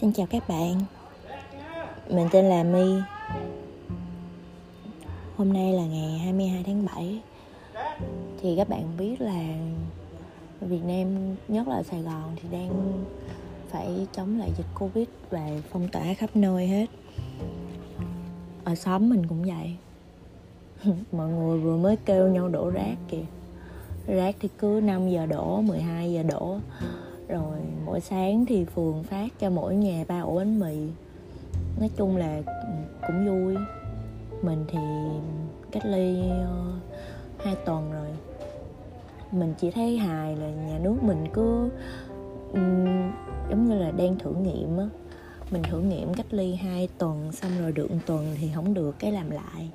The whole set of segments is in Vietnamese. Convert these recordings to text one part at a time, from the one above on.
Xin chào các bạn. Mình tên là My. Hôm nay là ngày 22 tháng 7 Thì các bạn biết là Việt Nam, nhất là Sài Gòn thì đang phải chống lại dịch Covid và phong tỏa khắp nơi hết. Ở xóm mình cũng vậy. Mọi người vừa mới kêu nhau đổ rác kìa. Rác thì cứ 5 giờ đổ, 12 giờ đổ rồi mỗi sáng thì phường phát cho mỗi nhà ba ổ bánh mì. Nói chung là ừ, cũng vui. Mình thì cách ly ờ, hai tuần rồi. Mình chỉ thấy hài là nhà nước mình cứ um, giống như là đang thử nghiệm á. Mình thử nghiệm cách ly hai tuần xong rồi được một tuần thì không được cái làm lại.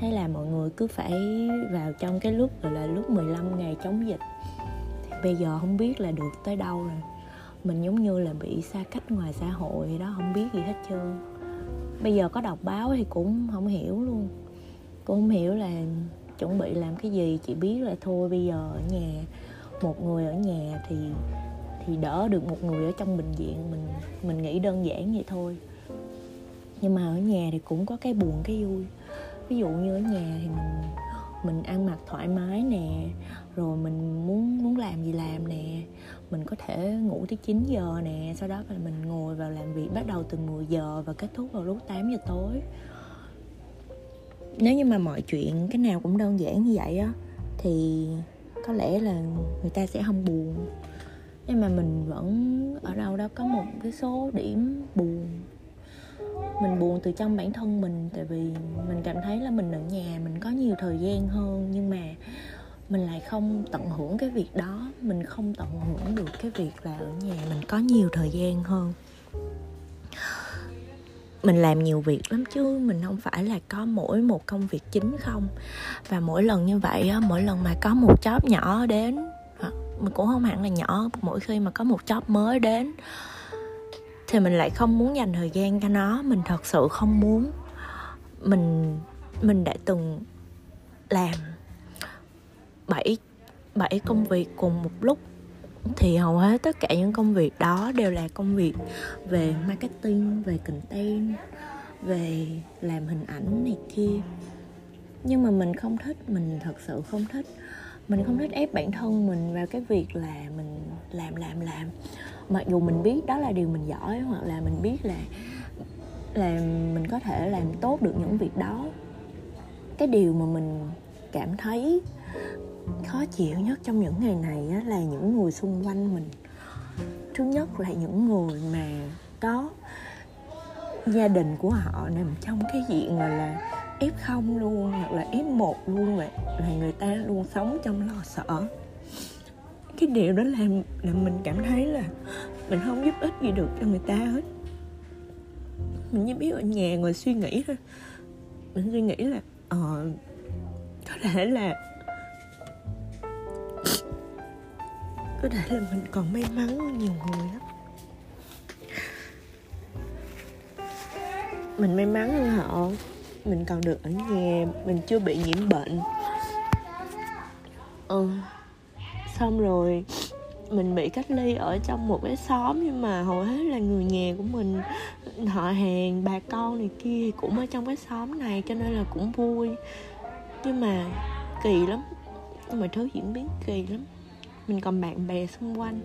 Thế là mọi người cứ phải vào trong cái lúc gọi là lúc 15 ngày chống dịch bây giờ không biết là được tới đâu rồi. Mình giống như là bị xa cách ngoài xã hội đó, không biết gì hết trơn. Bây giờ có đọc báo thì cũng không hiểu luôn. Cũng không hiểu là chuẩn bị làm cái gì, chỉ biết là thôi bây giờ ở nhà, một người ở nhà thì thì đỡ được một người ở trong bệnh viện, mình mình nghĩ đơn giản vậy thôi. Nhưng mà ở nhà thì cũng có cái buồn, cái vui. Ví dụ như ở nhà thì mình mình ăn mặc thoải mái nè, rồi mình muốn muốn làm gì làm nè. Mình có thể ngủ tới 9 giờ nè, sau đó là mình ngồi vào làm việc bắt đầu từ 10 giờ và kết thúc vào lúc 8 giờ tối. Nếu như mà mọi chuyện cái nào cũng đơn giản như vậy á, thì có lẽ là người ta sẽ không buồn. Nhưng mà mình vẫn ở đâu đó có một cái số điểm buồn mình buồn từ trong bản thân mình, tại vì mình cảm thấy là mình ở nhà mình có nhiều thời gian hơn, nhưng mà mình lại không tận hưởng cái việc đó. Mình không tận hưởng được cái việc là ở nhà mình có nhiều thời gian hơn. Mình làm nhiều việc lắm chứ, mình không phải là có mỗi một công việc chính không. Và mỗi lần như vậy mỗi lần mà có một job nhỏ đến mình cũng không hẳn là nhỏ, mỗi khi mà có một job mới đến thì mình lại không muốn dành thời gian cho nó. Mình thật sự không muốn. Mình mình đã từng làm bảy bảy công việc cùng một lúc. Thì hầu hết tất cả những công việc đó đều là công việc về marketing, về content, về làm hình ảnh này kia. Nhưng mà mình không thích, mình thật sự không thích mình không thích ép bản thân mình vào cái việc là mình làm làm làm. Mặc dù mình biết đó là điều mình giỏi hoặc là mình biết là là mình có thể làm tốt được những việc đó. Cái điều mà mình cảm thấy khó chịu nhất trong những ngày này á, là những người xung quanh mình. Thứ nhất là những người mà có gia đình của họ nằm trong cái diện gọi là f không luôn hoặc là f một luôn vậy là người ta luôn sống trong lo sợ. Cái điều đó làm làm mình cảm thấy là mình không giúp ích gì được cho người ta hết. Mình chỉ biết ở nhà ngồi suy nghĩ thôi mình suy nghĩ là ờ uh, có thể là có thể là mình còn may mắn hơn nhiều người lắm. Mình may mắn hơn họ mình còn được ở nhà, mình chưa bị nhiễm bệnh. Ừ. Xong rồi, mình bị cách ly ở trong một cái xóm nhưng mà hầu hết là người nhà của mình, họ hàng, bà con này kia cũng ở trong cái xóm này cho nên là cũng vui. Nhưng mà kỳ lắm mà thứ diễn biến kỳ lắm. Mình còn bạn bè xung quanh.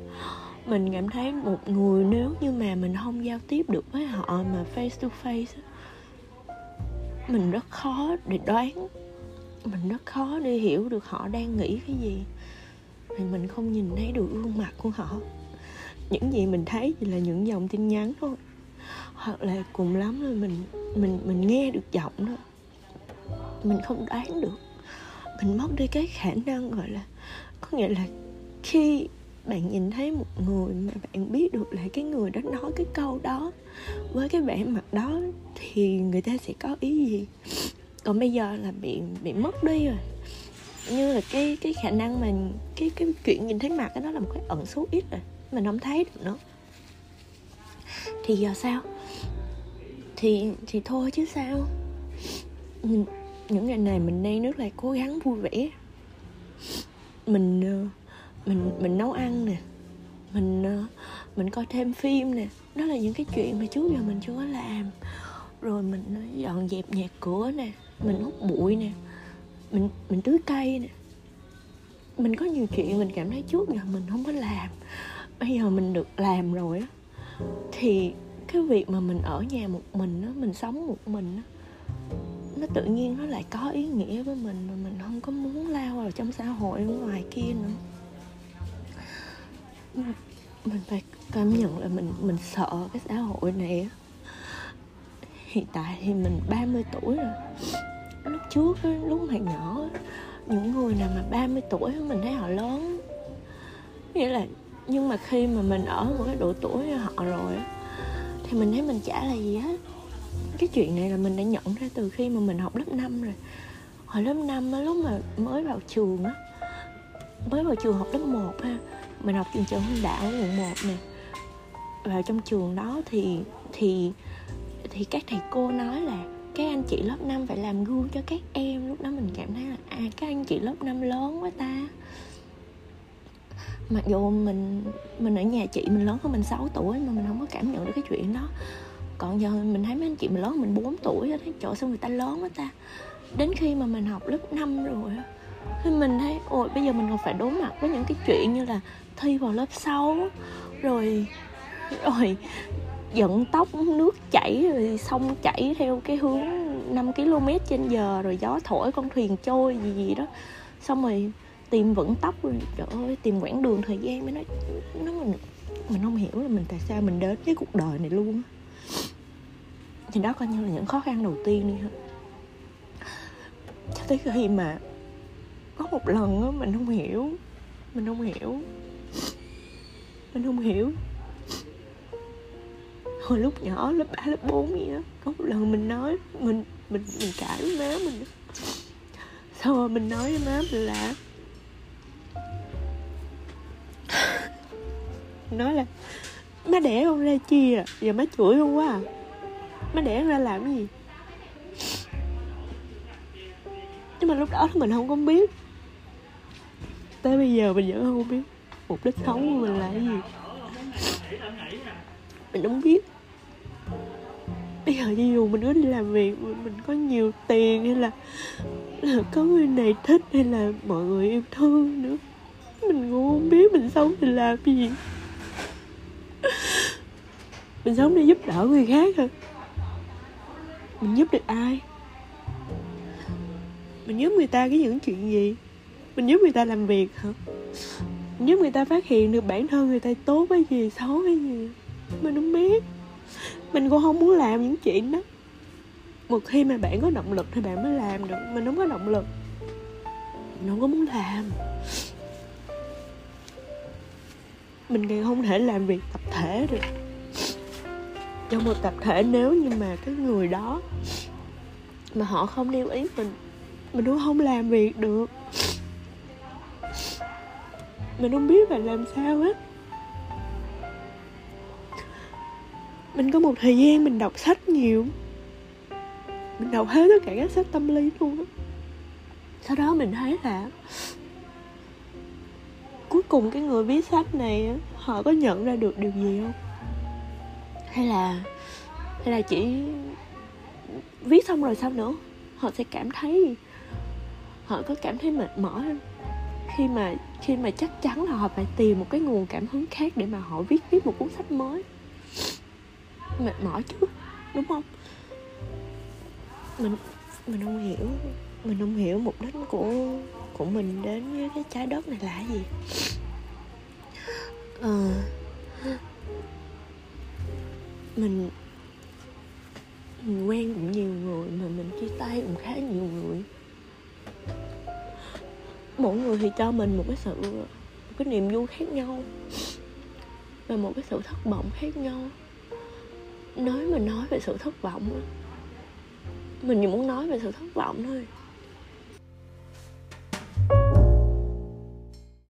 Mình cảm thấy một người nếu như mà mình không giao tiếp được với họ mà face to face mình rất khó để đoán. Mình rất khó để hiểu được họ đang nghĩ cái gì. Vì mình không nhìn thấy được gương mặt của họ. Những gì mình thấy chỉ là những dòng tin nhắn thôi. Hoặc là cùng lắm là mình mình mình nghe được giọng đó. Mình không đoán được. Mình mất đi cái khả năng, gọi là, có nghĩa là khi bạn nhìn thấy một người mà bạn biết được là cái người đó nói cái câu đó. Với cái vẻ mặt đó thì người ta sẽ có ý gì? Còn bây giờ là bị bị mất đi rồi. Như là cái cái khả năng mà cái cái chuyện nhìn thấy mặt đó là một cái ẩn số ít rồi, mình không thấy được nữa. Thì giờ sao? Thì thì thôi chứ sao? Những ngày này mình đang rất là cố gắng vui vẻ. Mình ờ, mình mình nấu ăn nè. Mình ờ, mình coi thêm phim nè. Đó là những cái chuyện mà trước giờ mình chưa có làm. Rồi mình ờ, dọn dẹp nhà cửa nè. Mình hút bụi nè. Mình mình tưới cây nè. Mình có nhiều chuyện mình cảm thấy trước giờ mình không có làm. Bây giờ mình được làm rồi á, thì cái việc mà mình ở nhà một mình á, mình sống một mình á, nó tự nhiên nó lại có ý nghĩa với mình mà mình không có muốn lao vào trong xã hội ở ngoài kia nữa mình phải cảm nhận là mình mình sợ cái xã hội này á. Hiện tại thì mình 30 tuổi rồi. Lúc trước lúc mà nhỏ những người nào mà 30 tuổi mình thấy họ lớn. Nghĩa là, nhưng mà khi mà mình ở một cái độ tuổi như họ rồi thì mình thấy mình chả là gì hết. Cái chuyện này là mình đã nhận ra từ khi mà mình học lớp 5 rồi. Hồi lớp 5 á, lúc mà mới vào trường á, mới vào trường học lớp 1 ha mình học trường trường Hưng Đạo quận 1 nè. Vào trong trường đó thì thì thì các thầy cô nói là các anh chị lớp 5 phải làm gương cho các em. Lúc đó mình cảm thấy là à các anh chị lớp 5 lớn quá ta. Mặc dù mình mình ở nhà chị mình lớn hơn mình 6 tuổi mà mình không có cảm nhận được cái chuyện đó. Còn giờ mình thấy mấy anh chị mình lớn mình 4 tuổi đó chỗ trời sao người ta lớn quá ta. Đến khi mà mình học lớp 5 rồi thì mình thấy, ôi, bây giờ mình còn phải đối mặt với những cái chuyện như là thi vào lớp 6 rồi rồi giận tóc nước chảy, rồi sông chảy theo cái hướng 5 km trên giờ, rồi gió thổi con thuyền trôi gì gì đó. Xong rồi tìm vẫn tóc, rồi trời ơi, tìm quãng đường thời gian mới nói, nó mình mình không hiểu là mình tại sao mình đến cái cuộc đời này luôn thì đó coi như là những khó khăn đầu tiên đi ha. Cho tới khi mà có một lần á mình không hiểu. Mình không hiểu. Mình không hiểu. Hồi lúc nhỏ lớp 3, lớp 4 gì đó có một lần mình nói mình mình mình cãi với má mình sau rồi mình nói với má mình là nói là má đẻ con ra chi à? Giờ má chửi không quá à. Má đẻ ra làm cái gì? Nhưng mà lúc đó thì mình không có biết tới bây giờ mình vẫn không biết mục đích sống của mình là cái gì. Mình không biết. Bây giờ cho dù mình có đi làm việc mình có nhiều tiền hay là, là có người này thích hay là mọi người yêu thương nữa mình cũng không biết mình sống để làm cái gì. Mình sống để giúp đỡ người khác hả mình giúp được ai? Mình giúp người ta cái những chuyện gì? Mình giúp người ta làm việc hả? Mình giúp người ta phát hiện được bản thân người ta tốt cái gì, xấu cái gì. Mình không biết. Mình cũng không muốn làm những chuyện đó. Một khi mà bạn có động lực thì bạn mới làm được. Mình không có động lực. Mình không có muốn làm. Mình càng không thể làm việc tập thể được. Trong một tập thể nếu như mà cái người đó mà họ không lưu ý mình mình cũng không làm việc được mình không biết phải làm sao hết. Mình có một thời gian mình đọc sách nhiều. Mình đọc hết tất cả các sách tâm lý luôn á. Sau đó mình thấy là cuối cùng cái người viết sách này họ có nhận ra được điều gì không? Hay là hay là chỉ viết xong rồi sao nữa? Họ sẽ cảm thấy, họ có cảm thấy mệt mỏi không khi mà khi mà chắc chắn là họ phải tìm một cái nguồn cảm hứng khác để mà họ viết viết một cuốn sách mới. Mệt mỏi chứ, đúng không? Mình mình không hiểu, mình không hiểu mục đích của của mình đến với cái trái đất này là gì. Ờ mình mình quen cũng nhiều người mà mình chia tay cũng khá nhiều người mỗi người thì cho mình một cái sự, một cái niềm vui khác nhau và một cái sự thất vọng khác nhau. Nói mà nói về sự thất vọng mình chỉ muốn nói về sự thất vọng thôi.